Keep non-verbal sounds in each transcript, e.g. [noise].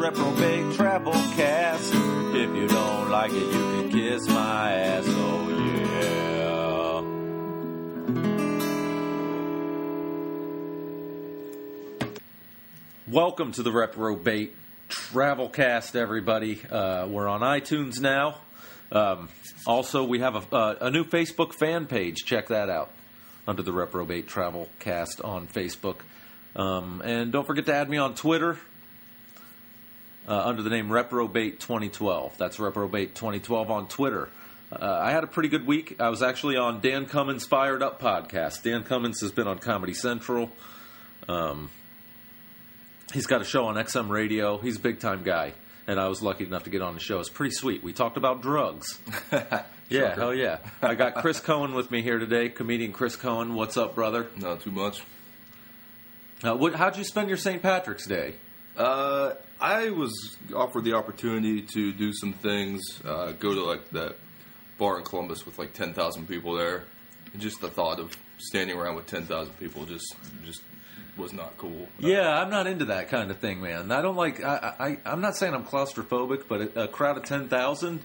Reprobate Travel Cast. If you don't like it, you can kiss my ass. Oh yeah. Welcome to the Reprobate Travel Cast, everybody. Uh, we're on iTunes now. Um, also, we have a, uh, a new Facebook fan page. Check that out under the Reprobate Travel Cast on Facebook. Um, and don't forget to add me on Twitter uh, under the name Reprobate 2012. That's Reprobate 2012 on Twitter. Uh, I had a pretty good week. I was actually on Dan Cummins' Fired Up podcast. Dan Cummins has been on Comedy Central. Um, he's got a show on XM Radio. He's a big time guy, and I was lucky enough to get on the show. It's pretty sweet. We talked about drugs. [laughs] yeah, hell yeah. I got Chris Coen with me here today, comedian Chris Coen. What's up, brother? Not too much. Uh, what, how'd you spend your St. Patrick's Day? Uh, I was offered the opportunity to do some things, uh, go to like that bar in Columbus with like ten thousand people there, and just the thought of standing around with ten thousand people just just was not cool. Yeah, I'm not into that kind of thing, man. I don't like. I, I I'm not saying I'm claustrophobic, but a, a crowd of ten thousand,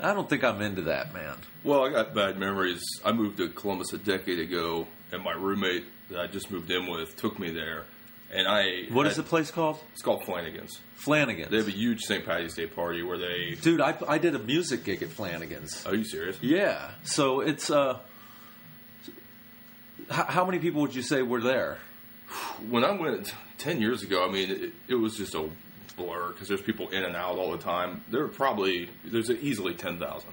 I don't think I'm into that, man. Well, I got bad memories. I moved to Columbus a decade ago, and my roommate that I just moved in with took me there, and I What had- is the place called? It's called Flanagan's. Flanagan's. They have a huge St. Patty's Day party where they. Dude, I I did a music gig at Flanagan's. Are you serious? Yeah, so it's uh. How many people would you say were there? when I went ten years ago, I mean, it, it was just a blur because there's people in and out all the time. There were probably there's easily ten thousand,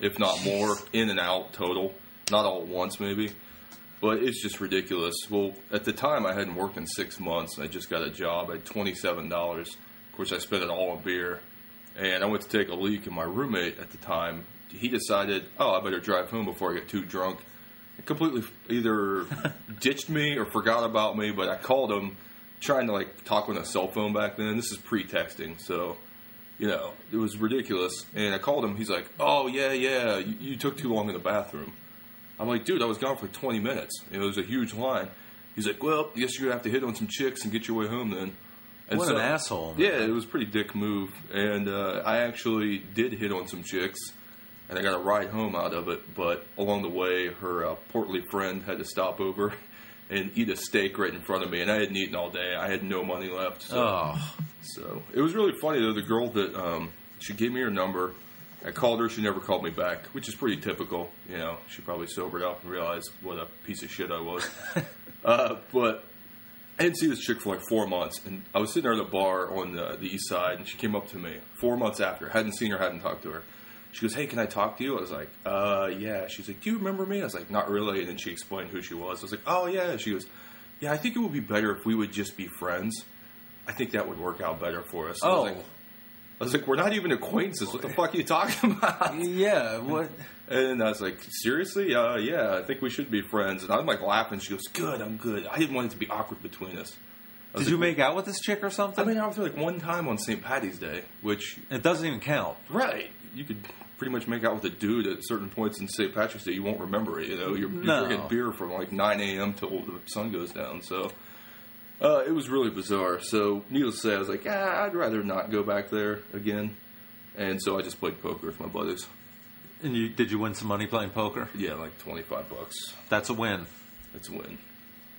if not more, in and out total. Not all at once, maybe, but it's just ridiculous. Well, at the time, I hadn't worked in six months. I just got a job. I had twenty seven dollars. Of course, I spent it all on beer, and I went to take a leak. And my roommate at the time, he decided, oh, I better drive home before I get too drunk completely either [laughs] ditched me or forgot about me. But I called him, trying to like talk on a cell phone back then. This is pre-texting, so you know it was ridiculous. And I called him. He's like, "Oh yeah, yeah, you, you took too long in the bathroom." I'm like, "Dude, I was gone for 20 minutes. It was a huge line." He's like, "Well, I guess you're gonna have to hit on some chicks and get your way home then." And What an asshole, man. Yeah, it was a pretty dick move, and uh, I actually did hit on some chicks and I got a ride home out of it. But along the way, her uh, portly friend had to stop over [laughs] and eat a steak right in front of me, and I hadn't eaten all day. I had no money left. So, Oh, so it was really funny though. The girl that um, she gave me her number. I called her. She never called me back, which is pretty typical. You know, she probably sobered up and realized what a piece of shit I was. [laughs] uh, but I didn't see this chick for like four months, and I was sitting there at a bar on the, the east side, and she came up to me four months after. Hadn't seen her, hadn't talked to her. She goes, "Hey, can I talk to you?" I was like, "Uh, yeah." She's like, "Do you remember me?" I was like, "Not really." And then she explained who she was. I was like, "Oh yeah." She goes, "Yeah, I think it would be better if we would just be friends. I think that would work out better for us." I was Oh. like, I was like, "We're not even acquaintances. What the fuck are you talking [laughs] about?" yeah. What? And I was like, seriously? Uh, yeah, I think we should be friends. And I'm like laughing. She goes, good, I'm good. I didn't want it to be awkward between us. Did you make out with this chick or something? I mean, I was like one time on St. Patty's Day, which, it doesn't even count. right, you could pretty much make out with a dude at certain points in St. Patrick's Day. You won't remember it, you know? You're, you're No. drinking beer from like 9 a.m. till the sun goes down. So uh, it was really bizarre. So, needless to say, I was like, ah, I'd rather not go back there again. And so I just played poker with my buddies. And you did you win some money playing poker? Yeah, like 25 bucks. That's a win. That's a win.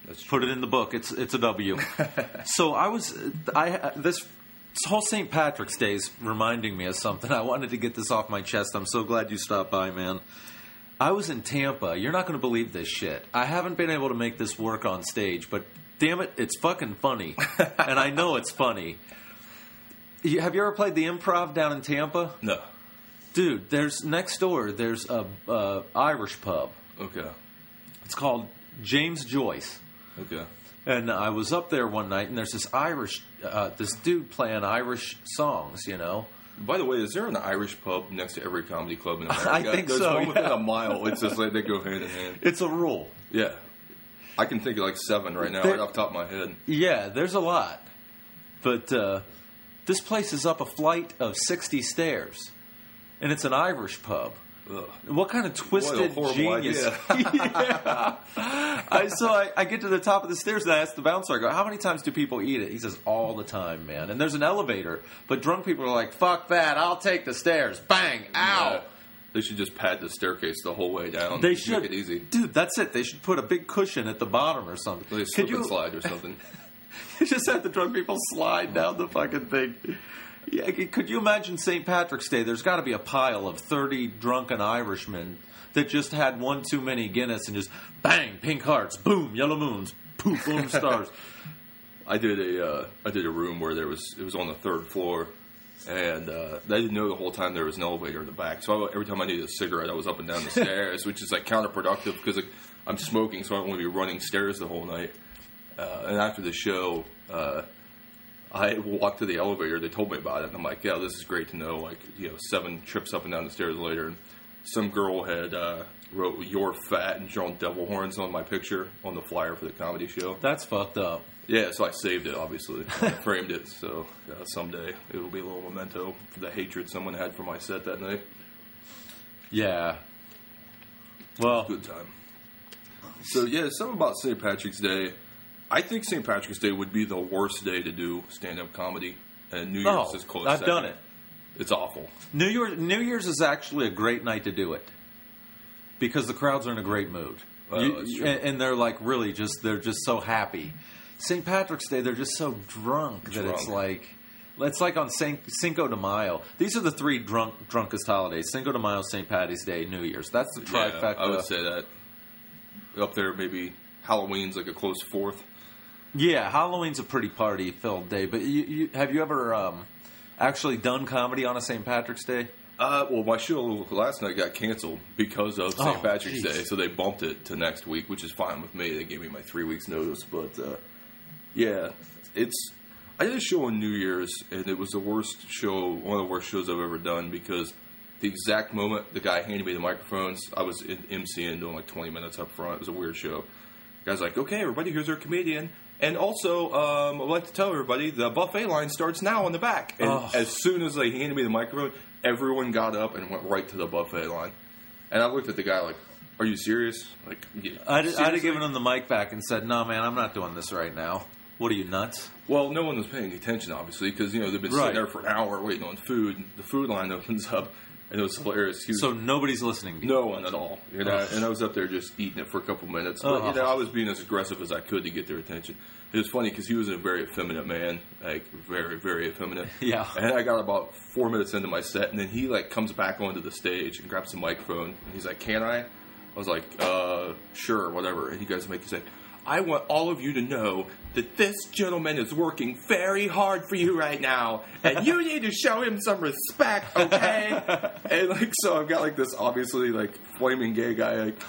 That's Put it in the book. It's it's a W. [laughs] so I was I this this whole St. Patrick's Day is reminding me of something. [laughs] I wanted to get this off my chest. I'm so glad you stopped by, man. I was in Tampa. You're not going to believe this shit. I haven't been able to make this work on stage, but damn it, it's fucking funny, [laughs] and I know it's funny. You- Have you ever played the Improv down in Tampa, No. dude? There's next door. There's a uh, Irish pub. Okay. It's called James Joyce. Okay. And I was up there one night, and there's this Irish, uh, this dude playing Irish songs, you know. By the way, is there an Irish pub next to every comedy club in [laughs] America? I think There's so, one within yeah. a mile. It's just like they go hand in hand. It's a rule. Yeah. I can think of like seven right now, There- right off the top of my head. Yeah, there's a lot. But uh, this place is up a flight of 60 stairs, and it's an Irish pub. Ugh. What kind of twisted genius? [laughs] yeah. I, so I, I get to the top of the stairs and I ask the bouncer, I go, how many times do people eat it? He says, all the time, man. And there's an elevator, but drunk people are like, fuck that, I'll take the stairs. Bang, ow. Yeah. They should just pad the staircase the whole way down. They Make should. it easy. Dude, that's it. They should put a big cushion at the bottom or something. Could slip you, and slide or something. [laughs] you just have the drunk people slide down the fucking thing. Yeah, could you imagine St. Patrick's Day? There's got to be a pile of 30 drunken Irishmen that just had one too many Guinness and just bang, pink hearts, boom, yellow moons, poof, boom, stars. [laughs] I did a uh, I did a room where there was it was on the third floor, and uh, I didn't know the whole time there was an elevator in the back. So I, every time I needed a cigarette, I was up and down the [laughs] stairs, which is like counterproductive because like, I'm smoking, so I don't want to be running stairs the whole night. Uh, and after the show, uh, I walked to the elevator. They told me about it, and I'm like, "Yeah, this is great to know." Like, you know, seven trips up and down the stairs later, and some girl had uh, wrote "You're fat" and drawn devil horns on my picture on the flyer for the comedy show. That's fucked up. Yeah, so I saved it, obviously. I [laughs] framed it, so uh, someday it will be a little memento for the hatred someone had for my set that night. Yeah. Well, Good time. So, yeah, something about St. Patrick's Day. I think St. Patrick's Day would be the worst day to do stand up comedy, and New Year's no, is close. Oh, I've second. done it. It's awful. New Year, New Year's is actually a great night to do it because the crowds are in a great mood, Oh, You- and, and they're like really just they're just so happy. St. Patrick's Day, they're just so drunk that it's like it's like on Cinco de Mayo. These are the three drunk drunkest holidays: Cinco de Mayo, St. Patty's Day, New Year's. That's the Yeah, trifecta. I would say that. Up there, maybe Halloween's like a close fourth. Yeah, Halloween's a pretty party filled day. But you, you, have you ever um, actually done comedy on a St. Patrick's Day? Uh, well, my show last night got canceled because of St. Oh, Patrick's jeez. Day, so they bumped it to next week, which is fine with me. They gave me my three weeks notice, but uh, yeah, it's. I did a show on New Year's, and it was the worst show, one of the worst shows I've ever done because the exact moment the guy handed me the microphones, I was in MCing doing like 20 minutes up front. It was a weird show. The guy's like, "Okay, everybody, here's our comedian." And also, um, I'd like to tell everybody the buffet line starts now in the back. And Oh. as soon as they handed me the microphone, everyone got up and went right to the buffet line. And I looked at the guy like, "Are you serious?" Like, yeah, I'd, I'd have given him the mic back and said, "No, man, I'm not doing this right now. What are you nuts?" Well, no one was paying attention, obviously, because you know they've been Right. sitting there for an hour waiting on food. The food line [laughs] opens up, and it was hilarious. He was, So nobody's listening to you. no one at all, you know. And I was up there just eating it for a couple minutes, but you know, I was being as aggressive as I could to get their attention. It was funny because he was a very effeminate man, like very, very effeminate. [laughs] Yeah. And I got about four minutes into my set, and then he like comes back onto the stage and grabs the microphone, and he's like, "Can I?" I was like, "Uh, sure, whatever." And he goes make he's like, "I want all of you to know that this gentleman is working very hard for you right now, and you need to show him some respect, okay?" [laughs] and like, so I've got like this obviously like flaming gay guy like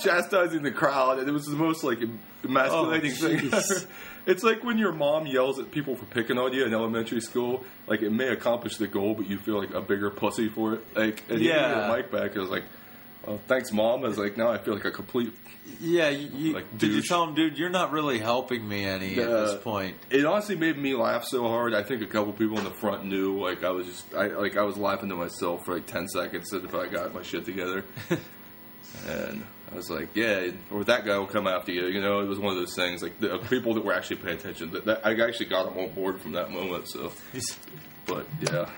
chastising the crowd, and it was the most like emasculating Oh, thing. It's like when your mom yells at people for picking on you in elementary school. Like it may accomplish the goal, but you feel like a bigger pussy for it. Like and yeah, Yeah. the mic back. It was like, "Well, thanks, mom." I was like, "Now I feel like a complete." Yeah, you, Like did you tell him, dude? You're not really helping me any at Uh, this point. It honestly made me laugh so hard. I think a couple people in the front knew. Like I was just, I like I was laughing to myself for like ten seconds if I got my shit together. [laughs] and I was like, "Yeah," or that guy will come after you. You know, it was one of those things. Like the people that were actually paying attention. That, that I actually got them on board from that moment. So, [laughs] but yeah.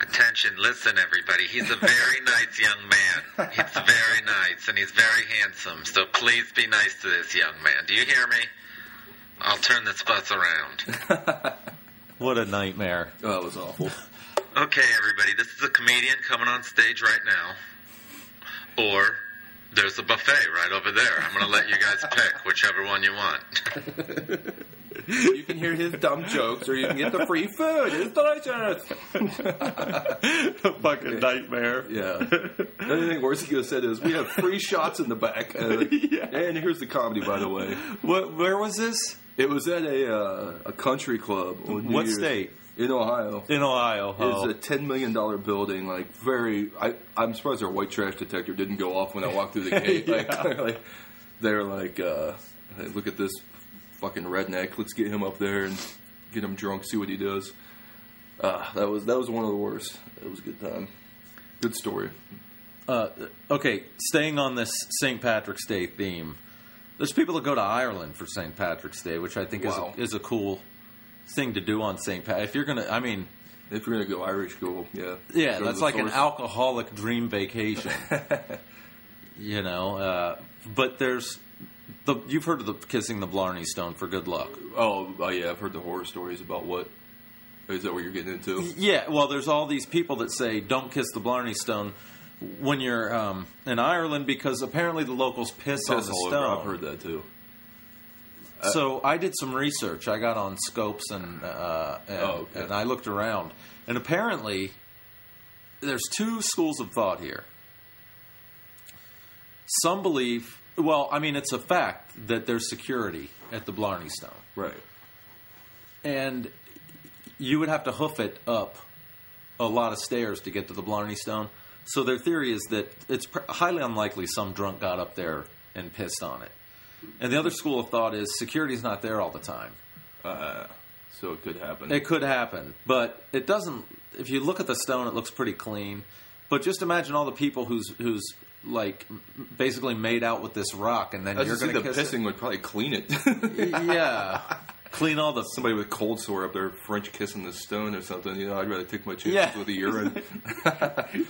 Attention, listen, everybody. He's a very [laughs] nice young man. He's very nice, and he's very handsome. So please be nice to this young man. Do you hear me? I'll turn this bus around. [laughs] What a nightmare. Oh, that was awful. [laughs] Okay, everybody. This is a comedian coming on stage right now. Or there's a buffet right over there. I'm going to let you guys pick whichever one you want. you can hear his dumb jokes, or you can get the free food. It's delicious. [laughs] fucking nightmare. Yeah. The only thing worse he could have said is, "We have free shots in the back." Uh, [laughs] Yeah. And here's the comedy, by the way. What, where was this? It was at a uh, a country club. On New What Year's state? In Ohio. In Ohio. Oh. It's a ten million dollar building. Like very, I, I'm surprised their white trash detector didn't go off when I walked through the [laughs] gate. Like, [laughs] like they're like, uh, hey, look at this fucking redneck. Let's get him up there and get him drunk. See what he does. Uh, that was that was one of the worst. It was a good time. Good story. Uh, okay, staying on this St. Patrick's Day theme, there's people that go to Ireland for St. Patrick's Day, which I think Wow. is a, is a cool thing to do on St. Pat. If you're gonna, I mean, If you're gonna go Irish, go yeah. yeah, Go that's like an alcoholic dream vacation. [laughs] you know, uh, but there's the you've heard of the kissing the Blarney Stone for good luck. Oh, oh yeah, I've heard the horror stories about what. Is that what you're getting into? Yeah, well, there's all these people that say don't kiss the Blarney Stone when you're um, in Ireland because apparently the locals piss, on Piss the stone. over. I've heard that too. So I did some research. I got on Snopes and uh, and, Oh, okay. and I looked around, and apparently there's two schools of thought here. Some believe, well, I mean, it's a fact that there's security at the Blarney Stone, Right. and you would have to hoof it up a lot of stairs to get to the Blarney Stone. So their theory is that it's pr- highly unlikely some drunk got up there and pissed on it. And the other school of thought is security's not there all the time. Uh, so it could happen. It could happen, but it doesn't. If you look at the stone, it looks pretty clean. But just imagine all the people who's who's like basically made out with this rock, and then you're going the to kiss pissing would probably clean it. it. [laughs] Yeah, clean all the. Somebody with cold sore up there, French kissing the stone or something. You know, I'd rather take my chances Yeah. with the urine. [laughs]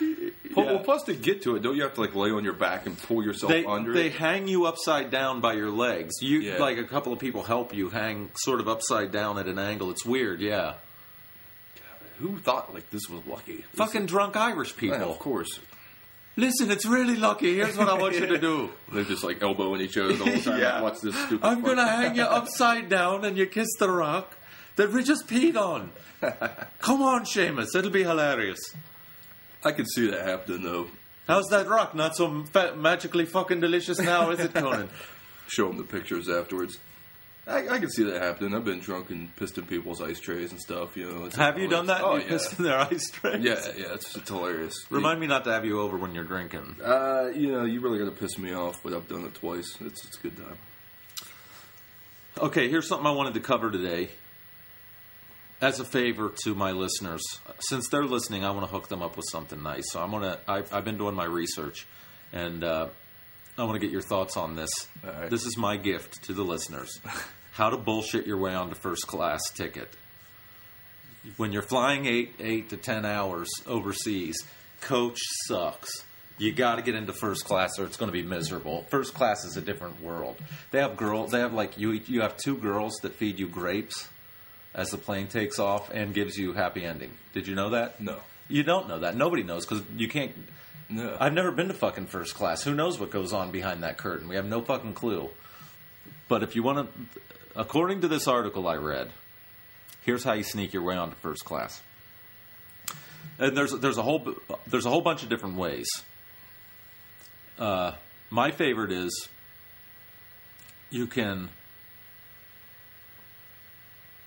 Well, well, plus to get to it, don't you have to like lay on your back and pull yourself They, under they it? hang you upside down by your legs. You Yeah. like a couple of people help you hang sort of upside down at an angle. It's weird, yeah. Who thought like this was lucky? This- Fucking drunk Irish Yeah, people. of course. Listen, it's really lucky. Here's what I want you to do. [laughs] They're just like elbowing each other the whole time. Yeah. Watch this stupid. I'm gonna hang you upside down and you kiss the rock that we just peed on. [laughs] Come on, Seamus, it'll be hilarious. I could see that happening though. How's that rock? Not so fa- magically fucking delicious now, is it, [laughs] Conan? Show them the pictures afterwards. I, I can see that happening. I've been drunk and pissed in people's ice trays and stuff. You know. It's have you done that? Oh you yeah. pissed in their ice trays? Yeah, yeah, it's, it's hilarious. Remind me not to have you over when you're drinking. Uh, you know, you really got to piss me off, but I've done it twice. It's it's a good time. Okay, here's something I wanted to cover today. As a favor to my listeners, since they're listening, I want to hook them up with something nice. So I'm gonna. I've, I've been doing my research, and uh, I want to get your thoughts on this. All right. This is my gift to the listeners: [laughs] how to bullshit your way onto first class ticket. When you're flying eight eight to ten hours overseas, coach sucks. You got to get into first class, or it's going to be miserable. First class is a different world. They have girls. They have like you. You have two girls that feed you grapes as the plane takes off and gives you happy ending. Did you know that? No, You don't know that. Nobody knows because you can't. no. I've never been to fucking first class. Who knows what goes on behind that curtain? We have no fucking clue. But if you want to, according to this article I read, here's how you sneak your way onto first class. And there's there's a whole there's a whole bunch of different ways. Uh, my favorite is you can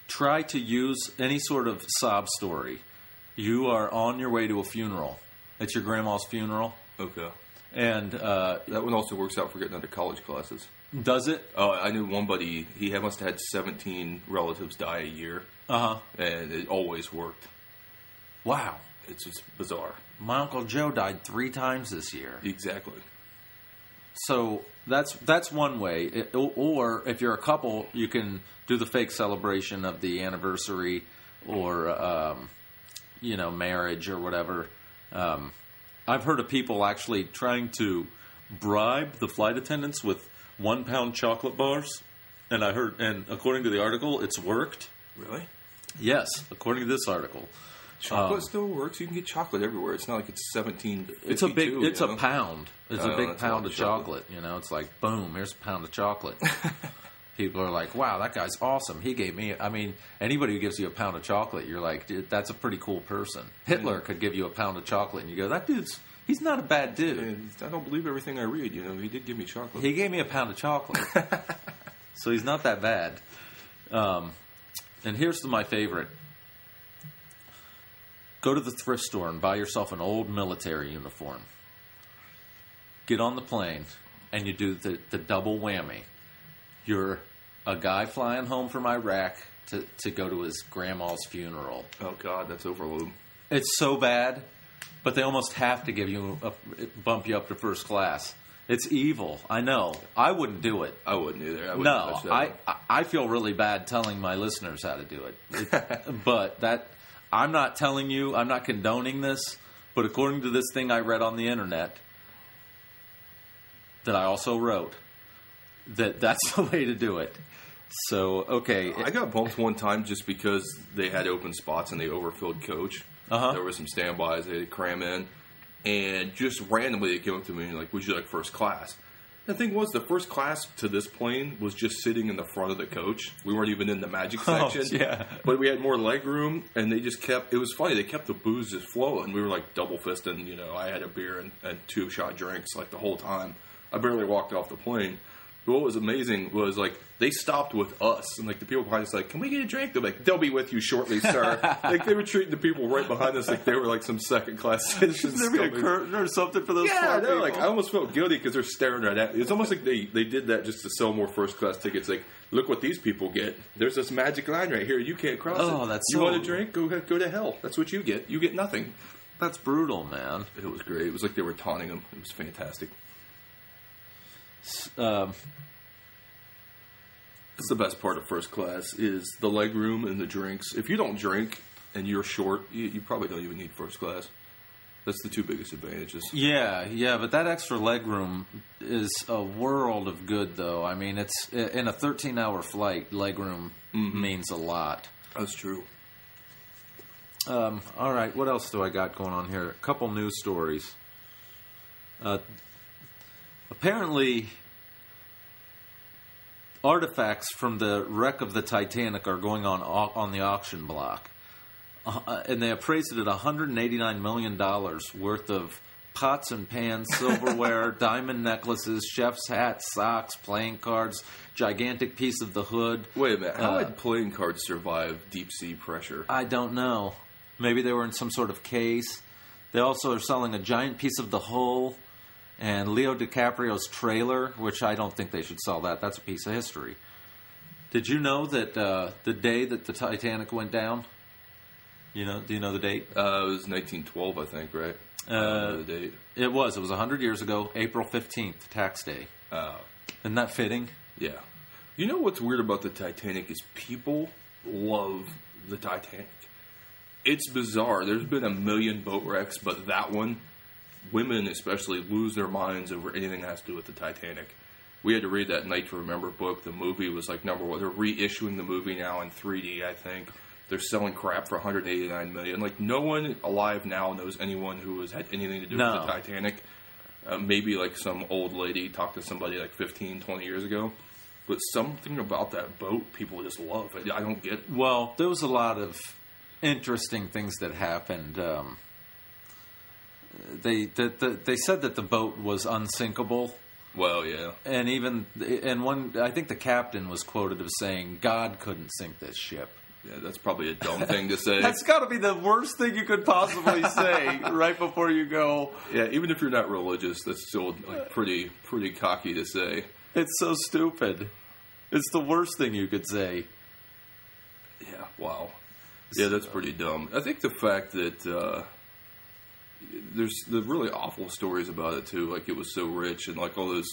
try to use any sort of sob story. You are on your way to a funeral. It's your grandma's funeral, okay. and uh, That one also works out for getting into college classes. Does it? Oh, I knew one buddy. He had, must have had seventeen relatives die a year, Uh huh. and it always worked. Wow. It's just bizarre. My uncle Joe died three times this year. Exactly. So that's that's one way. It- or- or if you're a couple, you can do the fake celebration of the anniversary or um, you know marriage or whatever. Um, I've heard of people actually trying to bribe the flight attendants with one pound chocolate bars, and I heard, and according to the article, it's worked. Really? Yes, according to this article, Chocolate Um, still works. You can get chocolate everywhere. It's not like it's seventeen. it's a big, it's you a pound. It's a Oh, big a pound lot of chocolate. chocolate. You know, it's like boom, here's a pound of chocolate. [laughs] People are like, wow, that guy's awesome. He gave me. I mean, anybody who gives you a pound of chocolate, you're like, dude, that's a pretty cool person. Hitler could give you a pound of chocolate, and you go, that dude's. He's not a bad dude. I don't believe everything I read. You know, he did give me chocolate. He gave me a pound of chocolate, [laughs] so he's not that bad. Um, and here's my favorite: go to the thrift store and buy yourself an old military uniform. Get on the plane, and you do the, the double whammy. You're a guy flying home from Iraq to, to go to his grandma's funeral. oh God, that's overload. It's so bad. But they almost have to give you a, bump you up to first class. It's evil. I know. I wouldn't do it. I wouldn't either. I wouldn't No, I. I feel really bad telling my listeners how to do it. It- [laughs] but that I'm not telling you. I'm not condoning this. But according to this thing I read on the internet, that I also wrote, that that's the way to do it. So okay, I got bumped one time just because they had open spots and they overfilled coach. Uh-huh. There were some standbys they had to cram in, and just randomly they came up to me and like, "Would you like first class?" The thing was, the first class to this plane was just sitting in the front of the coach. We weren't even in the magic [laughs] Oh, section. yeah. But we had more leg room, and they just kept. It was funny. They kept the booze just flowing. We were like double fisting. You know, I had a beer and, and two shot drinks like the whole time. I barely walked off the plane. But what was amazing was like they stopped with us, and like the people behind us, like, "Can we get a drink?" They're like, "They'll be with you shortly, [laughs] sir." like they were treating the people right behind us like they were like some second class [laughs] citizens. there be a curtain or something for those Yeah, poor no, like people? I almost felt guilty because they're staring right at me. It's almost like they, they did that just to sell more first class tickets. Like, look what these people get. There's this magic line right here. You can't cross it. Oh, that's you so- want a drink? Go go to hell. That's what you get. You get nothing. That's brutal, man. It was great. It was like they were taunting him. It was fantastic. Um, That's the best part of first class is the leg room and the drinks. If you don't drink and you're short, you, you probably don't even need first class. That's the two biggest advantages. Yeah, yeah, but that extra leg room is a world of good, though. I mean, it's in a 13-hour flight. Leg room means a lot. That's true. Um, all right, what else do I got going on here? A couple news stories. Uh, apparently, artifacts from the wreck of the Titanic are going on au- on the auction block, uh, and they appraised it at 189 million dollars worth of pots and pans, [laughs] silverware, diamond necklaces, chef's hats, socks, playing cards, gigantic piece of the hood. Wait a minute. How Uh, had playing cards survive deep sea pressure? I don't know. Maybe they were in some sort of case. They also are selling a giant piece of the hull and Leo DiCaprio's trailer, which I don't think they should sell that. That's a piece of history. Did you know that uh, the day that the Titanic went down? You know? Do you know the date? Uh, it was 1912, I think, right? Uh, the date. It was. It was hundred years ago, April fifteenth, tax day. Uh, Isn't that fitting? yeah. You know what's weird about the Titanic is people love the Titanic. It's bizarre. There's been a million boat wrecks, but that one, women especially lose their minds over anything that has to do with the Titanic. We had to read that Night to Remember book. The movie was like number one. They're reissuing the movie now in 3D, I think. They're selling crap for 189 million. Like no one alive now knows anyone who has had anything to do No. with the Titanic. Uh, maybe like some old lady talked to somebody like 15, 20 years ago. But something about that boat people just love. I, I don't get. It. Well, there was a lot of interesting things that happened. Um, they the, the, they said that the boat was unsinkable, Well, yeah. and even and one I think the captain was quoted as saying God couldn't sink this ship. Yeah, that's probably a dumb [laughs] thing to say. That's got to be the worst thing you could possibly [laughs] say right before you go. yeah, even if you're not religious, that's still like pretty pretty cocky to say. It's so stupid. It's the worst thing you could say. Yeah, wow. Yeah, that's pretty dumb. I think the fact that uh, there's the really awful stories about it too. Like it was so rich, and like all those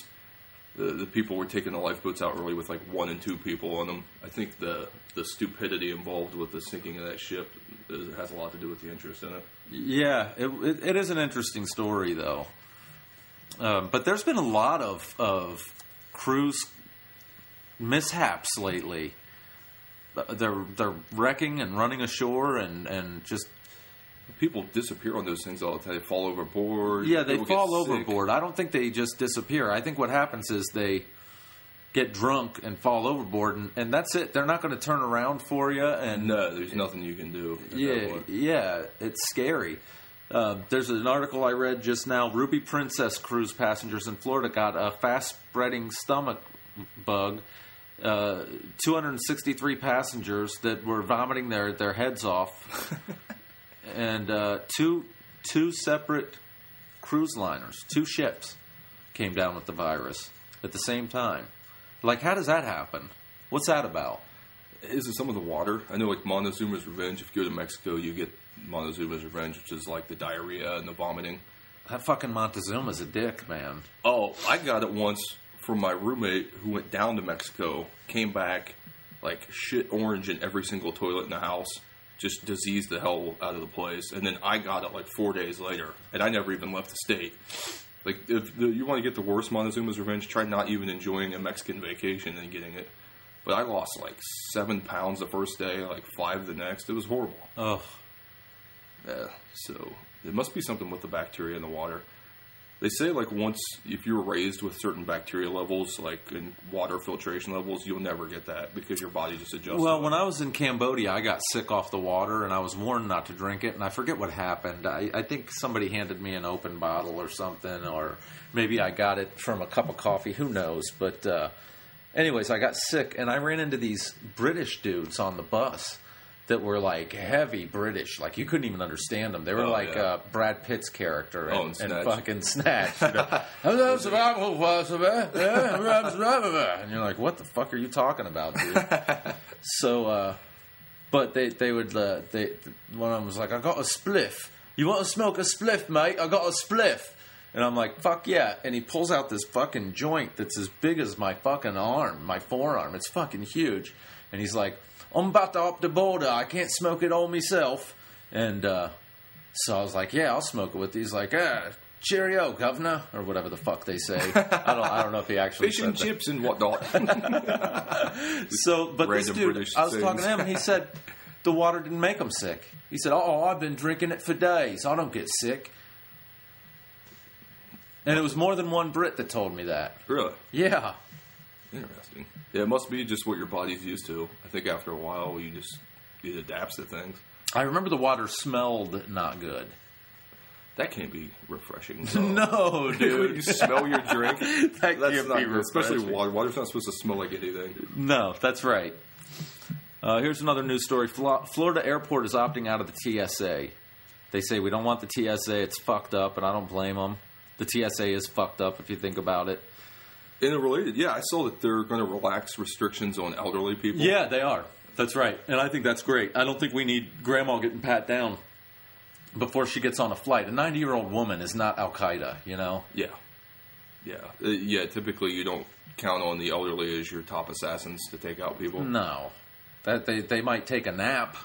the, the people were taking the lifeboats out early with like one and two people on them. I think the the stupidity involved with the sinking of that ship has a lot to do with the interest in it. Yeah, it, it, it is an interesting story, though. Um, but there's been a lot of of cruise mishaps lately. They're they're wrecking and running ashore and, and just People disappear on those things all the time. They fall overboard. yeah they fall overboard. I don't think they just disappear. I think what happens is they get drunk and fall overboard and, and that's it. They're not going to turn around for you and No, there's nothing you can do. Yeah, yeah, it's scary. Uh, there's an article I read just now. Ruby Princess cruise passengers in Florida got a fast-spreading stomach bug. Uh, 263 passengers that were vomiting their, their heads off, [laughs] and uh, two two separate cruise liners, two ships, came down with the virus at the same time. Like, how does that happen? What's that about? Is it some of the water? I know, like Montezuma's Revenge. If you go to Mexico, you get Montezuma's Revenge, which is like the diarrhea and the vomiting. That fucking Montezuma's a dick, man. Oh, I got it once from my roommate who went down to Mexico, came back like shit orange in every single toilet in the house, just diseased the hell out of the place, and then I got it like four days later, and I never even left the state. Like, if the, you want to get the worst Montezuma's Revenge, try not even enjoying a Mexican vacation and getting it. But I lost like seven pounds the first day, like five the next. It was horrible. Ugh. Yeah, so it must be something with the bacteria in the water. They say like once if you're raised with certain bacteria levels, like in water filtration levels, you'll never get that because your body just adjusts. Well, when I was in Cambodia, I got sick off the water, and I was warned not to drink it. And I forget what happened. I, I think somebody handed me an open bottle or something, or maybe I got it from a cup of coffee. Who knows? But uh, anyways, I got sick, and I ran into these British dudes on the bus that were like heavy British. Like you couldn't even understand them. They were Oh, like yeah. uh, Brad Pitt's character Oh, and, and and fucking Snatch. You know? [laughs] and you're like, what the fuck are you talking about, dude? [laughs] so, uh, but they they would uh, they one of them was like, I got a spliff. You want to smoke a spliff, mate? I got a spliff. And I'm like, fuck yeah. And he pulls out this fucking joint that's as big as my fucking arm, my forearm. It's fucking huge. And he's like, I'm about to up the border. I can't smoke it all myself. And uh, so I was like, yeah, I'll smoke it with you. He's like, ah, cheerio, governor, or whatever the fuck they say. I don't, I don't know if he [laughs] actually fish and that. chips and whatnot. [laughs] So, but this dude, British I was things. talking to him, and he said the water didn't make him sick. He said, "Oh, I've been drinking it for days. I don't get sick." And it was more than one Brit that told me that. really Yeah, interesting. Yeah, it must be just what your body's used to. I think after a while, you just it adapts to things. I remember the water smelled not good. That can't be refreshing. [laughs] No, dude. you smell your drink. [laughs] That That's can't not be good, especially water. Water's not supposed to smell like anything. No, that's right. Uh, here's another news story. Flo- Florida Airport is opting out of the TSA. They say we don't want the TSA. It's fucked up, and I don't blame them. The TSA is fucked up if you think about it. In a related, yeah, I saw that they're going to relax restrictions on elderly people. Yeah, they are. That's right. And I think that's great. I don't think we need grandma getting pat down before she gets on a flight. A 90 year old woman is not Al Qaeda, you know? Yeah. Yeah. Uh, yeah, typically you don't count on the elderly as your top assassins to take out people. No. That they, they might take a nap.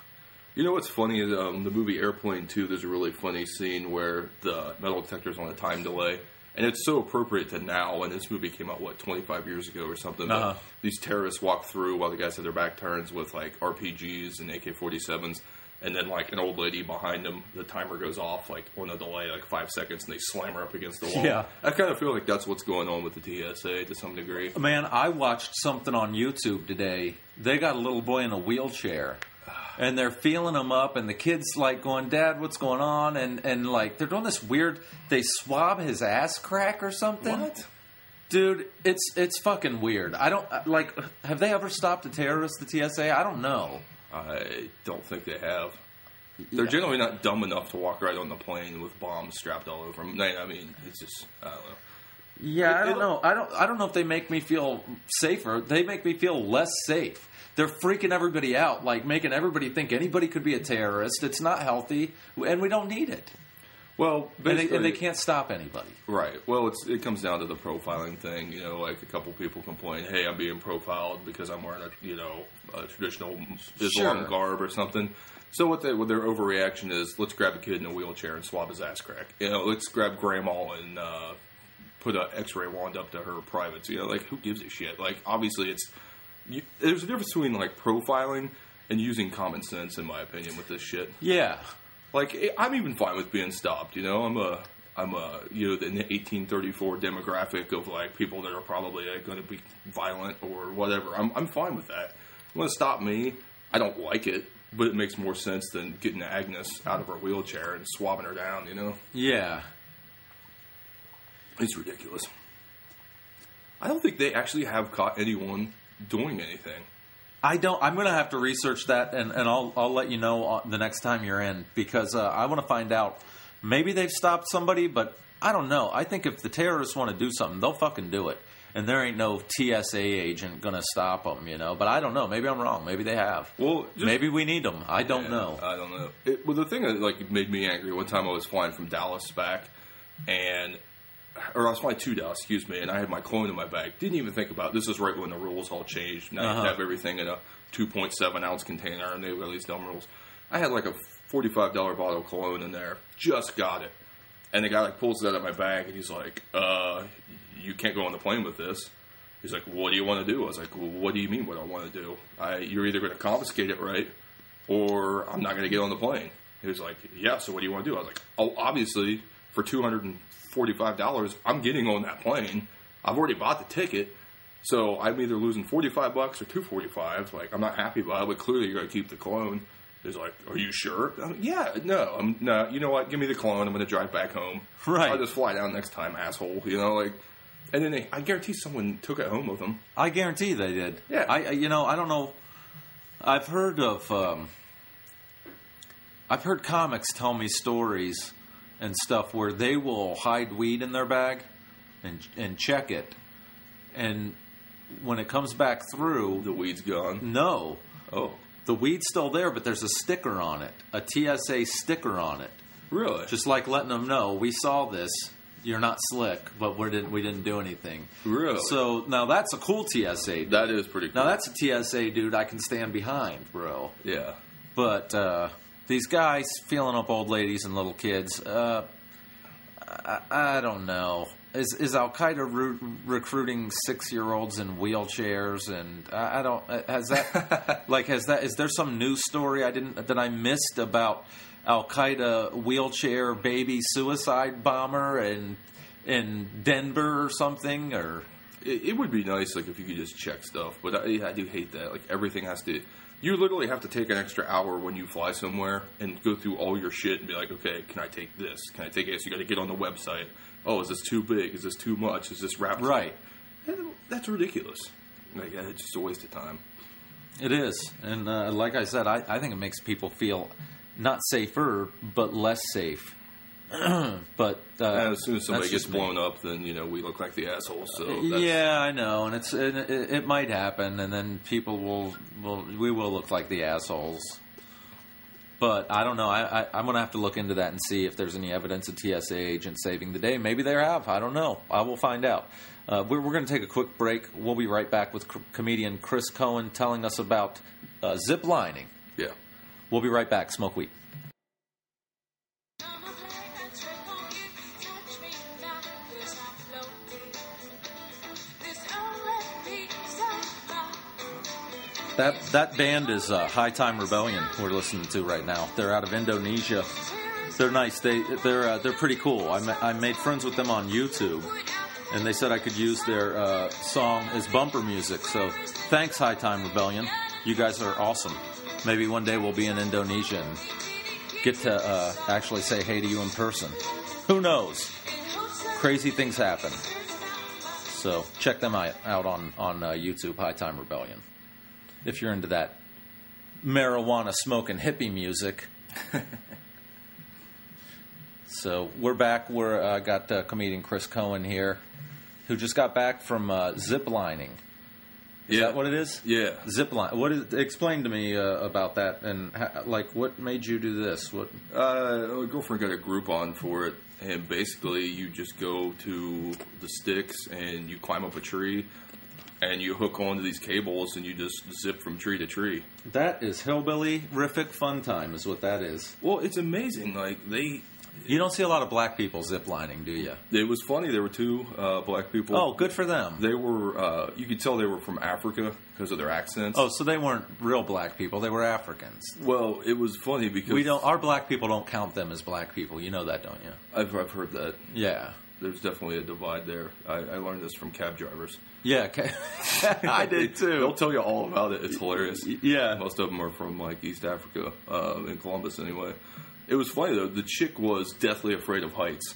You know what's funny is um, the movie Airplane 2, there's a really funny scene where the metal detector's on a time delay. And it's so appropriate to now, and this movie came out, what, 25 years ago or something. Uh-huh. These terrorists walk through while the guys have their back turns with, like, RPGs and AK 47s. And then, like, an old lady behind them, the timer goes off, like, on a delay, like five seconds, and they slam her up against the wall. Yeah. I kind of feel like that's what's going on with the TSA to some degree. Man, I watched something on YouTube today. They got a little boy in a wheelchair. And they're feeling him up, and the kid's like going, "Dad, what's going on?" And and like they're doing this weird. They swab his ass crack or something. What? Dude, it's it's fucking weird. I don't like. Have they ever stopped a terrorist? The TSA? I don't know. I don't think they have. They're generally not dumb enough to walk right on the plane with bombs strapped all over them. I mean, it's just I don't know. Yeah, I don't know. I don't. I don't know if they make me feel safer. They make me feel less safe. They're freaking everybody out, like making everybody think anybody could be a terrorist. It's not healthy, and we don't need it. Well, And they, and they can't stop anybody. Right. Well, it's it comes down to the profiling thing. You know, like a couple people complain, "Hey, I'm being profiled because I'm wearing a you know a traditional Islam Sure. garb or something." So what, they, what their overreaction is? Let's grab a kid in a wheelchair and swab his ass crack. You know, let's grab grandma and uh, put an X-ray wand up to her privates. You know, like who gives a shit? Like obviously, it's you, there's a difference between like profiling and using common sense, in my opinion, with this shit. Yeah, Like I'm even fine with being stopped. You know, I'm a I'm a you know the 1834 demographic of like people that are probably like, going to be violent or whatever. I'm I'm fine with that. You want to stop me? I don't like it, but it makes more sense than getting Agnes out of her wheelchair and swabbing her down. You know, yeah. it's ridiculous. I don't think they actually have caught anyone doing anything. I don't. I'm going to have to research that, and, and I'll I'll let you know the next time you're in because uh, I want to find out. Maybe they've stopped somebody, but I don't know. I think if the terrorists want to do something, they'll fucking do it. and there ain't no TSA agent going to stop them, you know. But I don't know. Maybe I'm wrong. Maybe they have. Well, just- maybe we need them. I don't Yeah, know. I don't know. It, well, the thing that like made me angry one time I was flying from Dallas back, and or I was flying to Dallas, excuse me, and I had my clone in my bag. Didn't even think about it. this. Is right when the rules all changed. Now you Uh-huh. have everything in a 2.7 ounce container, and they released dumb rules. I had like a $45 bottle of cologne in there. Just got it, and the guy like pulls it out of my bag, and he's like, "Uh, you can't go on the plane with this." He's like, "What do you want to do?" I was like, well, "What do you mean? What I want to do? I, you're either going to confiscate it, right, or I'm not going to get on the plane." He was like, "Yeah, so what do you want to do?" I was like, "Oh, obviously, for two hundred and forty-five dollars, I'm getting on that plane. I've already bought the ticket, so I'm either losing forty-five bucks or two forty-five. Like, I'm not happy about it, but clearly you're going to keep the clone." He's like, "Are you sure?" I'm yeah, no, I'm no. You know what? Give me the clone. I'm going to drive back home. Right. I'll just fly down next time, asshole. You know, like, and then they, I guarantee someone took it home with them. I guarantee they did. Yeah. I, I- you know, I don't know. I've heard of. Um, I've heard comics tell me stories and stuff where they will hide weed in their bag and and check it, and when it comes back through, The weed's gone. no, Oh, the weed's still there, but there's a sticker on it, a TSA sticker on it, really? just like letting them know we saw this. You're not slick, but we didn't we didn't do anything. Really? So now that's a cool TSA. that is pretty. cool. Now that's a TSA dude I can stand behind, bro. yeah. But uh, these guys feeling up old ladies and little kids, uh, I, I don't know. Is is Al Qaeda re- recruiting six year olds in wheelchairs? And I, I don't uh, has that [laughs] like has that is there some news story I didn't that I missed about Al Qaeda wheelchair baby suicide bomber in in Denver or something or It, it would be nice, like if you could just check stuff, but I, I do hate that. Like everything has to. You literally have to take an extra hour when you fly somewhere and go through all your shit and be like, okay, can I take this? Can I take this? You got to get on the website. Oh, is this too big? Is this too much? Is this wrapped? right. That's ridiculous. Like, it's just a waste of time. It is, and uh, like I said, I, I think it makes people feel not safer, but less safe. [clears throat] but uh, And as soon as somebody gets just me. blown up, then you know we look like the assholes. So that's, yeah, I know, and it's it, it, it might happen, and then people will will we will look like the assholes. But I don't know. I, I, I'm going to have to look into that and see if there's any evidence of TSA agents saving the day. Maybe there have. I don't know. I will find out. Uh, we're we're going to take a quick break. We'll be right back with co- comedian Chris Coen telling us about uh, zip lining. yeah. We'll be right back. Smoke weed. That that band is uh, High Time Rebellion. We're listening to right now. They're out of Indonesia. They're nice. They they're uh, they're pretty cool. I ma- I made friends with them on YouTube, and they said I could use their uh, song as bumper music. So thanks, High Time Rebellion. You guys are awesome. Maybe one day we'll be in Indonesia and get to uh, actually say hey to you in person. Who knows? Crazy things happen. So check them out, on on uh, YouTube, High Time Rebellion. If you're into that marijuana smoking hippie music. [laughs] so we're back. We're uh, got uh, comedian Chris Coen here, who just got back from uh, zip lining. Is Yeah. that what it is? Yeah. Zip line. What is? Explain to me uh, about that and ha, like what made you do this? What? Uh, my girlfriend got a Groupon for it, and basically you just go to the sticks and you climb up a tree, and you hook onto these cables and you just zip from tree to tree. That is hillbilly rific fun time, is what that is. Well, it's amazing. Like they, You don't see a lot of black people zip lining, do you? it was funny. There were two uh, black people. Oh, good for them. They were. Uh, you could tell they were from Africa because of their accents. Oh, so they weren't real black people; they were Africans. well, it was funny because We don't. Our black people don't count them as black people. You know that, don't you? I've, I've heard that. Yeah. There's definitely a divide there. I, I learned this from cab drivers. Yeah. Okay. [laughs] I did too. They'll tell you all about it. It's hilarious. Yeah. Most of them are from like East Africa, uh, in Columbus anyway. It was funny though. The chick was deathly afraid of heights,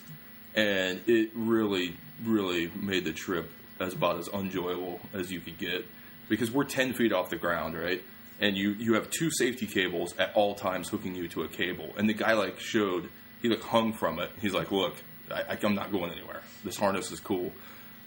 and it really, really made the trip as about as unenjoyable as you could get because we're ten feet off the ground, right? And you you have two safety cables at all times hooking you to a cable, and the guy like showed he like hung from it. He's like, "Look, I, I, I'm not going anywhere. This harness is cool."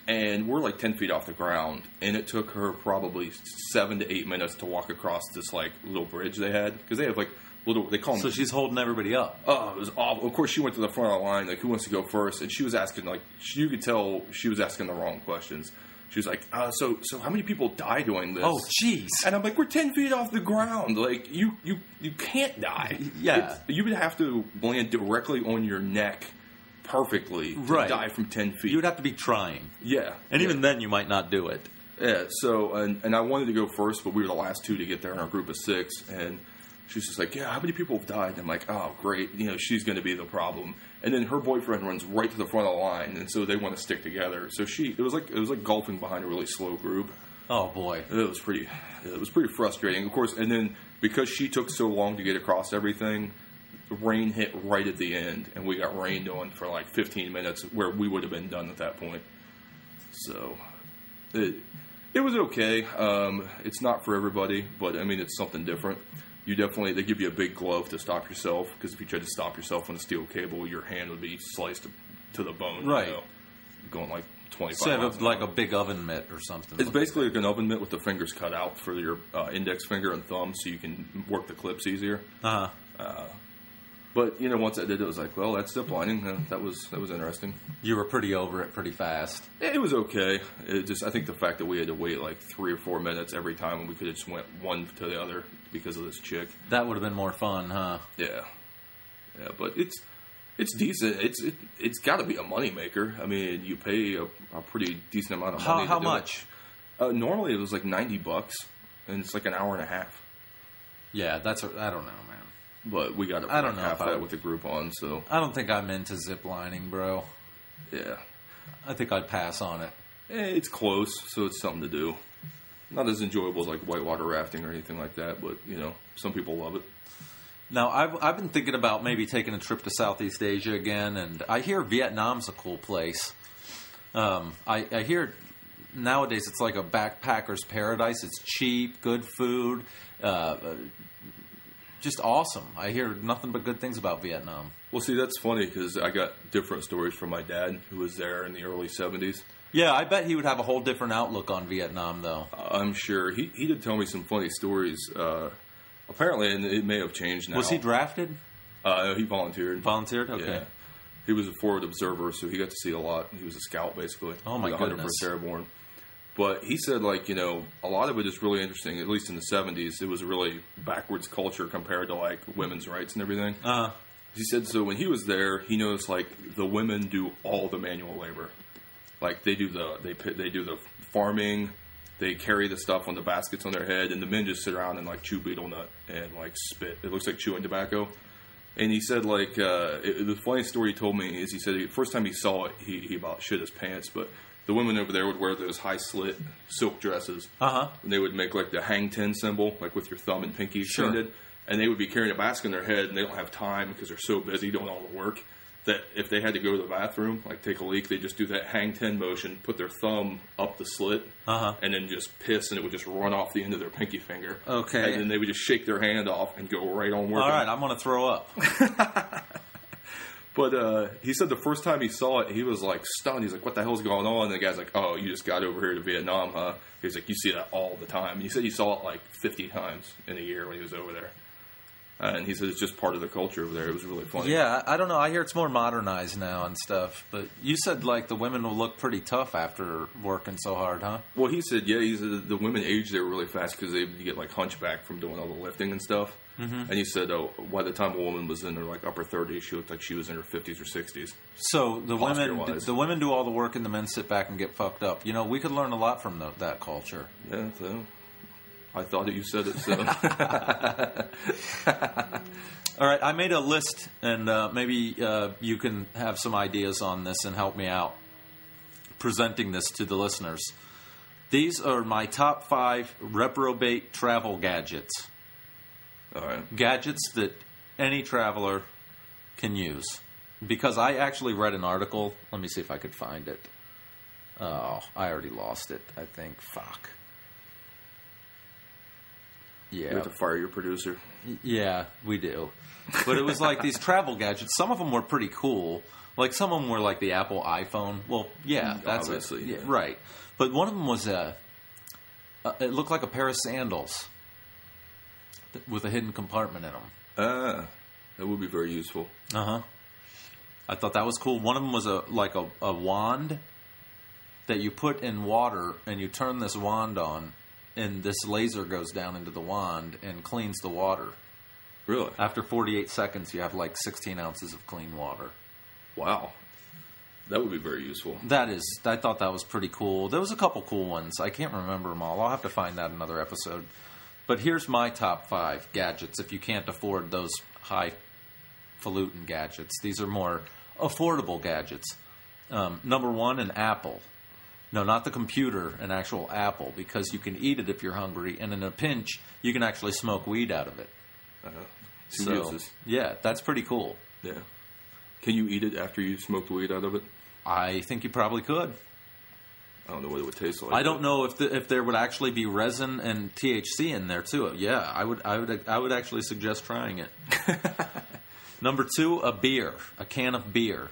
and we're like ten feet off the ground, and it took her probably seven to eight minutes to walk across this like little bridge they had because they have like little they call them So she's holding everybody up. Oh, it was awful. Of course, she went to the front of the line, like, who wants to go first? And she was asking, like, she, you could tell she was asking the wrong questions. She was like, uh, so, so how many people die doing this? Oh, jeez. And I'm like, we're 10 feet off the ground. Like, you, you, you can't die. Yeah. It's- you would have to land directly on your neck perfectly to Right. die from 10 feet. You would have to be trying, yeah. and Yeah. even then, you might not do it. Yeah, so and, and I wanted to go first, but we were the last two to get there in our group of six, and she's just like, "Yeah, how many people have died?" And I'm like, "Oh, great, you know, she's going to be the problem." And then her boyfriend runs right to the front of the line, and so they want to stick together. So she, it was like it was like golfing behind a really slow group. Oh boy. It was pretty, it was pretty frustrating, of course. And then because she took so long to get across everything, rain hit right at the end, and we got rained on for like 15 minutes, where we would have been done at that point. So it it was okay. Um, it's not for everybody, but I mean it's something different. You definitely they give you a big glove to stop yourself because if you tried to stop yourself on a steel cable, your hand would be sliced to, to the bone. you Right. know, going like 25 Instead of like a big oven mitt or something. It's basically like an oven mitt with the fingers cut out for your uh, index finger and thumb, so you can work the clips easier. Uh-huh. But you know, once I did it, was like, well, that's zip lining. Uh, that was that was interesting. You were pretty over it pretty fast. It was okay. It just I think the fact that we had to wait like three or four minutes every time, and we could have just went one to the other because of this chick. That would have been more fun, huh? Yeah, yeah, but it's it's decent. It's it, it's got to be a moneymaker. I mean, you pay a, a pretty decent amount of money. how it. much? Uh, normally, it was like ninety bucks, and it's like an hour and a half. Yeah, that's. I don't know, man. But we got for I don't know half if I that would- with the group on. So I don't think I'm into zip lining, bro. yeah, I think I'd pass on it. Eh, it's close, so it's something to do. Not as enjoyable as like whitewater rafting or anything like that, but you know, some people love it. Now, I've, I've been thinking about maybe taking a trip to Southeast Asia again, and I hear Vietnam's a cool place. Um, I, I hear nowadays it's like a backpacker's paradise. It's cheap, good food, uh, just awesome. I hear nothing but good things about Vietnam. Well, see, that's funny because I got different stories from my dad, who was there in the early '70s. Yeah, I bet he would have a whole different outlook on Vietnam, though. I'm sure he he did tell me some funny stories. Uh, apparently, and it may have changed now. Was he drafted? Uh, he volunteered. Volunteered? Okay. Yeah. He was a forward observer, so he got to see a lot. He was a scout, basically. Oh, my He was a hunter goodness. for Airborne. But he said, like, you know, a lot of it is really interesting. At least in the 70s, it was a really backwards culture compared to, like, women's rights and everything. Uh, He said, so when he was there, he noticed, like, the women do all the manual labor. Like, they do the, they, they do the farming, they carry the stuff on the baskets on their head, and the men just sit around and, like, chew betel nut and, like, spit. It looks like chewing tobacco. And he said, like, uh, it, the funny story he told me is he said the first time he saw it, he, he about shit his pants. But the women over there would wear those high slit silk dresses. uh-huh. And they would make, like, the hang ten symbol, like with your thumb and pinky Sure. extended. And they would be carrying a basket in their head, and they don't have time because they're so busy doing all the work that if they had to go to the bathroom, like take a leak, they just do that hang ten motion, put their thumb up the slit, Uh-huh. and then just piss, and it would just run off the end of their pinky finger. Okay. And then they would just shake their hand off and go right on working. All right, I'm going to throw up. [laughs] But uh, he said the first time he saw it, he was like stunned. He's like, "What the hell's going on?" And the guy's like, "Oh, you just got over here to Vietnam, huh?" He's like, "You see that all the time." And he said he saw it like 50 times in a year when he was over there. Uh, and he said it's just part of the culture over there. It was really funny. Yeah, I don't know. I hear it's more modernized now and stuff. But you said like the women will look pretty tough after working so hard, huh? Well, he said, yeah, he said the women age there really fast because they you get like hunchback from doing all the lifting and stuff. Mm-hmm. And he said, oh, by the time a woman was in her like upper 30s, she looked like she was in her 50s or 60s. So the women, Posture-wise. the women do all the work, and the men sit back and get fucked up. You know, we could learn a lot from the, that culture. Yeah, so I thought that you said it. So [laughs] All right, I made a list, and uh, maybe uh, you can have some ideas on this and help me out presenting this to the listeners. These are my top five reprobate travel gadgets. All right. gadgets that any traveler can use. Because I actually read an article. Let me see if I could find it. Oh, I already lost it, I think. Fuck. Yeah. You have to fire your producer. Yeah, we do. But it was like these travel gadgets. Some of them were pretty cool. Like some of them were like the Apple iPhone. Well, yeah, mm, that's a- Obviously, yeah. right. But one of them was a. it looked like a pair of sandals with a hidden compartment in them. Ah, that would be very useful. Uh huh. I thought that was cool. One of them was a like a, a wand that you put in water, and you turn this wand on, and this laser goes down into the wand and cleans the water. Really? After 48 seconds, you have like 16 ounces of clean water. Wow. That would be very useful. That is, I thought that was pretty cool. There was a couple cool ones. I can't remember them all. I'll have to find that another episode. But here's my top five gadgets if you can't afford those highfalutin gadgets. These are more affordable gadgets. Um, number one, an apple. No, not the computer, an actual apple, because you can eat it if you're hungry, and in a pinch, you can actually smoke weed out of it. Uh, two So, uses. yeah, that's pretty cool. Yeah. Can you eat it after you smoke the weed out of it? I think you probably could. I don't know what it would taste like. I don't know if the, if there would actually be resin and THC in there too. Yeah, I would I would I would actually suggest trying it. [laughs] Number two, a beer, a can of beer.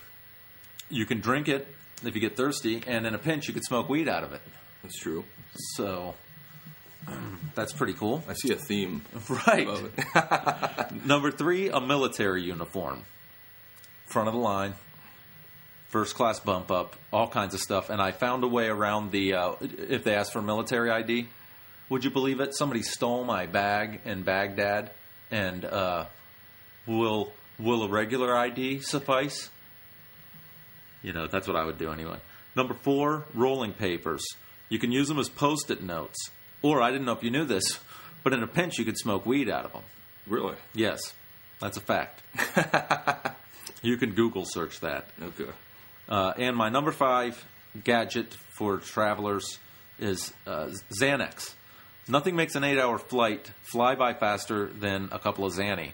You can drink it if you get thirsty, and in a pinch, you could smoke weed out of it. That's true. So that's pretty cool, I see a theme. [laughs] right? [laughs] Number three, a military uniform, front of the line, first class bump up, all kinds of stuff. And I found a way around the uh, if they ask for military ID. Would you believe it? Somebody stole my bag in Baghdad, and uh, will will a regular ID suffice? You know, that's what I would do anyway. Number four, rolling papers. You can use them as post-it notes, or I didn't know if you knew this, but in a pinch, you could smoke weed out of them. really? Yes, that's a fact. [laughs] you can Google search that. Okay. Uh, and my number five gadget for travelers is uh, Xanax. Nothing makes an eight hour flight fly by faster than a couple of Xanny.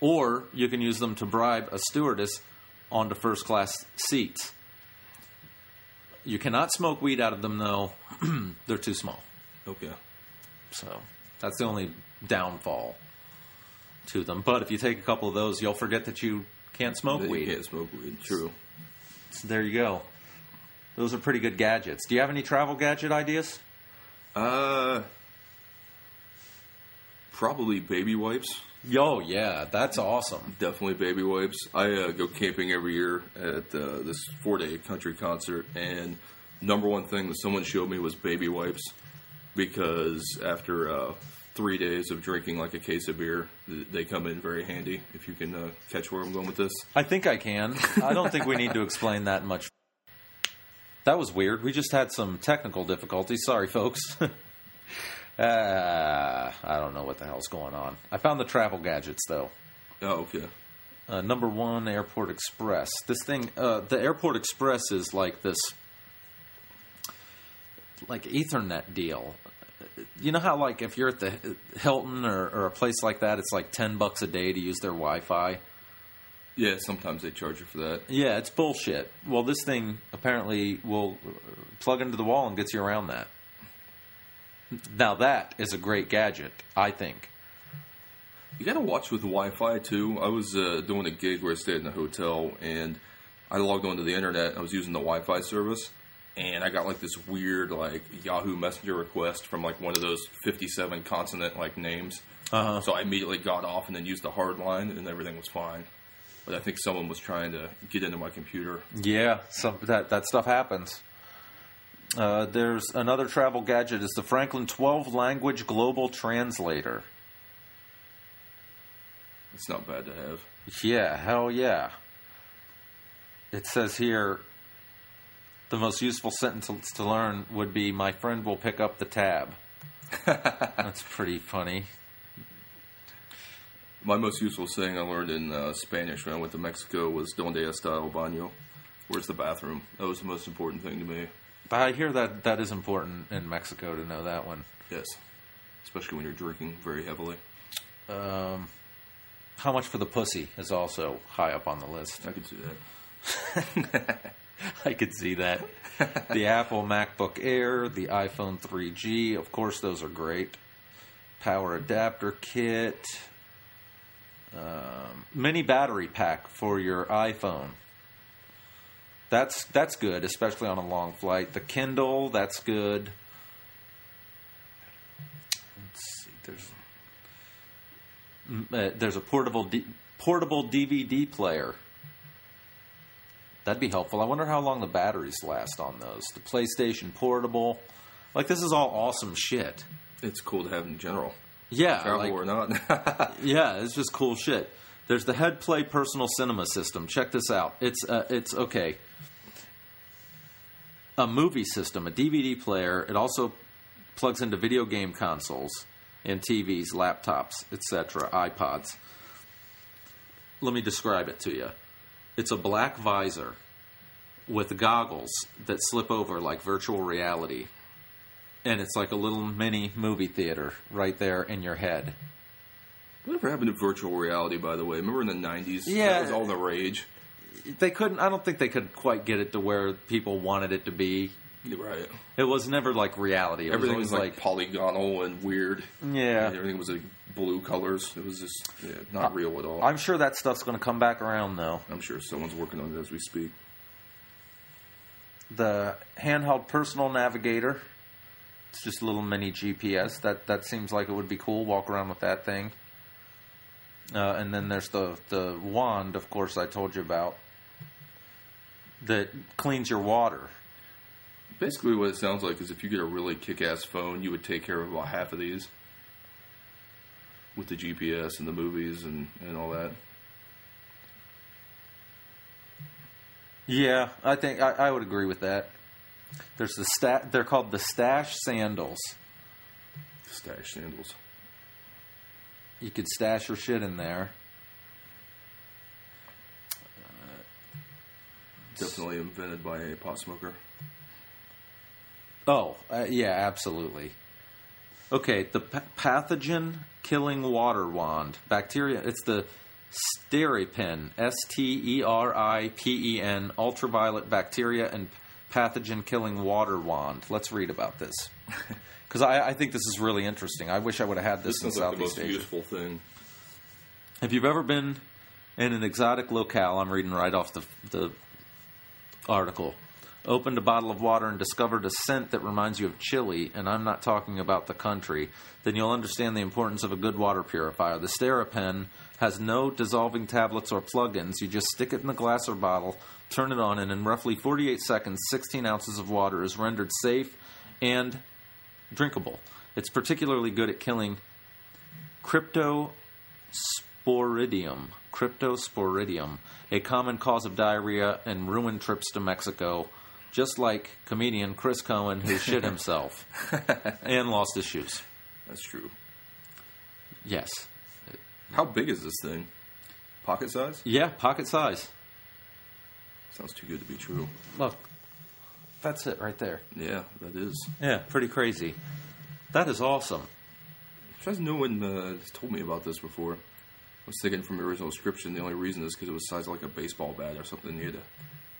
Or you can use them to bribe a stewardess onto first class seats. You cannot smoke weed out of them, though. [clears throat] They're too small. Okay. So that's the only downfall to them. But if you take a couple of those, you'll forget that you can't smoke But you weed. can't smoke weed. True. So there you go. Those are pretty good gadgets. Do you have any travel gadget ideas? Uh, probably baby wipes. Yo, yeah, that's awesome. Definitely baby wipes. I uh, go camping every year at uh, this four day country concert, and number one thing that someone showed me was baby wipes because after uh, three days of drinking like a case of beer, they come in very handy. If you can uh, catch where I'm going with this. I think I can. I don't think we need to explain that much. That was weird. We just had some technical difficulties. Sorry, folks. [laughs] uh, I don't know what the hell's going on. I found the travel gadgets, though. Oh, okay. Uh, number one, Airport Express. This thing, uh, the Airport Express is like this, like Ethernet deal. You know how, like, if you're at the Hilton or, or a place like that, it's like ten bucks a day to use their Wi-Fi. Yeah, sometimes they charge you for that. Yeah, it's bullshit. Well, this thing apparently will uh, plug into the wall and gets you around that. Now that is a great gadget, I think. You got to watch with Wi-Fi too. I was uh, doing a gig where I stayed in a hotel, and I logged onto the internet. I was using the Wi-Fi service, and I got like this weird like Yahoo Messenger request from like one of those fifty-seven consonant like names. Uh-huh. So I immediately got off and then used the hard line, and everything was fine. But I think someone was trying to get into my computer. Yeah, some that that stuff happens. Uh, there's another travel gadget. Is the Franklin 12 language global translator? It's not bad to have. Yeah, hell yeah. It says here the most useful sentence to learn would be "My friend will pick up the tab." [laughs] That's pretty funny. My most useful saying I learned in uh, Spanish when I went to Mexico was "Donde está el baño?" Where's the bathroom? That was the most important thing to me. I hear that that is important in Mexico to know that one. Yes, especially when you're drinking very heavily. Um, how much for the pussy is also high up on the list. I could see that. [laughs] [laughs] I could see that. [laughs] the Apple MacBook Air, the iPhone 3G, of course, those are great. power adapter kit, um, mini battery pack for your iPhone. That's that's good, especially on a long flight. The Kindle, that's good. Let's see, there's mm, uh, there's a portable D- portable DVD player. That'd be helpful. I wonder how long the batteries last on those. The PlayStation Portable, like this is all awesome shit. It's cool to have in general, Yeah, travel like- or not. [laughs] yeah, it's just cool shit. There's the HeadPlay personal cinema system. Check this out. It's uh, it's okay. A movie system, a DVD player. It also plugs into video game consoles and TVs, laptops, etc., iPods. Let me describe it to you. It's a black visor with goggles that slip over like virtual reality. And it's like a little mini movie theater right there in your head. Whatever happened to virtual reality, by the way? Remember in the 90s? Yeah. That was all the rage. they couldn't i don't think they could quite get it to where people wanted it to be right. it was never like reality it Everything was was always like, polygonal and weird. yeah And everything was like blue colors. It was just yeah, not real at all. i'm sure that stuff's going to come back around though I'm sure someone's working on it as we speak. the handheld personal navigator it's just a little mini gps that that seems like it would be cool walk around with that thing uh, and then there's the the wand of course i told you about that cleans your water Basically, what it sounds like is if you get a really kick-ass phone, you would take care of about half of these with the GPS and the movies and, and all that. Yeah, I think I, I would agree with that. There's the stat. They're called the stash sandals. Stash sandals. You could stash your shit in there. Definitely invented by a pot smoker. Oh, uh, yeah, absolutely. Okay, the pa- pathogen killing water wand. Bacteria. It's the Steripen. S T E R I P E N. Ultraviolet bacteria and pathogen killing water wand. Let's read about this. [laughs] Because I, I think this is really interesting. I wish I would have had this, This in sounds like the most Asia. useful thing. If you've ever been in an exotic locale, I'm reading right off the, the article. Opened a bottle of water and discovered a scent that reminds you of Chile, and I'm not talking about the country, then you'll understand the importance of a good water purifier. The Steripen has no dissolving tablets or plug-ins. You just stick it in the glass or bottle, turn it on, and in roughly 48 seconds, 16 ounces of water is rendered safe and drinkable. It's particularly good at killing Cryptosporidium. Cryptosporidium, a common cause of diarrhea and ruined trips to Mexico, just like comedian Chris Coen, who shit [laughs] himself and lost his shoes. That's true. Yes. How big is this thing? Pocket size? Yeah, pocket size. Sounds too good to be true. Look, that's it right there. Yeah, that is. Yeah, pretty crazy. That is awesome. Surprised no one uh, has told me about this before. I was thinking from the original description, the only reason is because it was sized like a baseball bat or something. You had to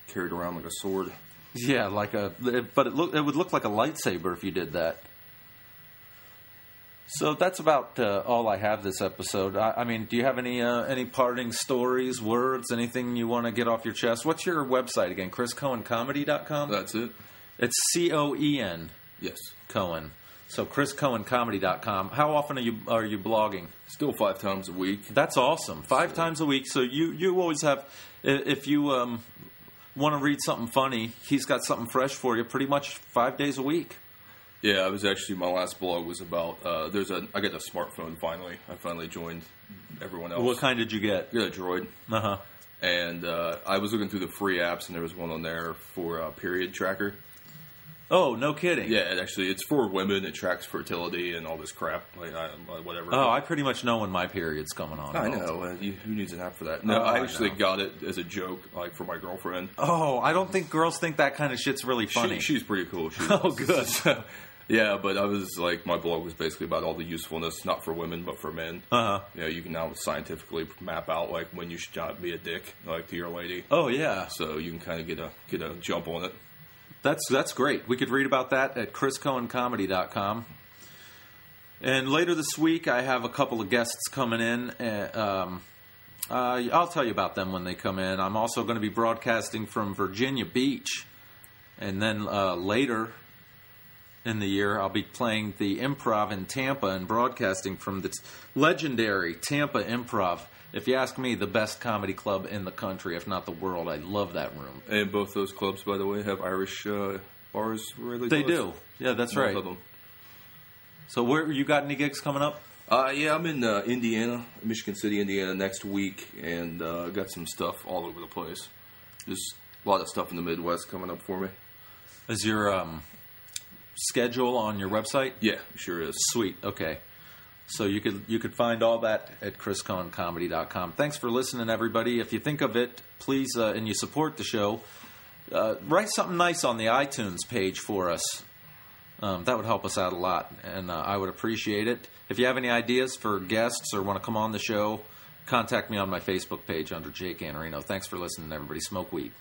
carry it around like a sword. Yeah, like a, but it look it would look like a lightsaber if you did that. So that's about uh, all I have this episode. I, I mean, do you have any uh, any parting stories, words, anything you want to get off your chest? What's your website again? ChrisCoenComedy.com. That's it. It's C O E N Yes. Coen. So ChrisCoenComedy.com. How often are you are you blogging? Still five times a week. That's awesome. Five times a week. So you you always have. If you um, want to read something funny, he's got something fresh for you. Pretty much five days a week. Yeah, I was actually my last blog was about. Uh, there's a. I got a smartphone finally. I finally joined everyone else. What kind did you get? I got a Droid, Uh huh. and uh, I was looking through the free apps, and there was one on there for uh, period tracker. Oh, no kidding. Yeah, it actually, it's for women. It tracks fertility and all this crap, like I, whatever. Oh, I pretty much know when my period's coming on. I know. Uh, you, who needs an app for that? No, Oh, I I actually know. got it as a joke, like for my girlfriend. Oh, I don't think girls think that kind of shit's really funny. She, she's pretty cool. She [laughs] Oh, good. [laughs] yeah, but I was like, my blog was basically about all the usefulness, not for women, but for men. uh huh. You know, you can now scientifically map out like when you should not be a dick, like to your lady. Oh yeah, So you can kind of get a get a jump on it. That's that's great. We could read about that at chriscoencomedy.com. And later this week, I have a couple of guests coming in. Uh, um, uh, I'll tell you about them when they come in. I'm also going to be broadcasting from Virginia Beach. And then uh, later in the year, I'll be playing the improv in Tampa and broadcasting from the legendary Tampa Improv. If you ask me, the best comedy club in the country, if not the world. I love that room. And both those clubs, by the way, have Irish uh, bars. Really, They close. do. Yeah, that's Both right. of them. So, where you got any gigs coming up? Uh, yeah, I'm in uh, Indiana, Michigan City, Indiana next week, and uh, got some stuff all over the place. Just a lot of stuff in the Midwest coming up for me. Is your um, schedule on your website? Yeah, sure is. Sweet. Okay. So you could you could find all that at chriscoencomedy.com. Thanks for listening, everybody. If you think of it, please, uh, and you support the show, uh, write something nice on the iTunes page for us. Um, that would help us out a lot, and uh, I would appreciate it. If you have any ideas for guests or want to come on the show, contact me on my Facebook page under Jake Anarino. Thanks for listening, everybody. Smoke weed.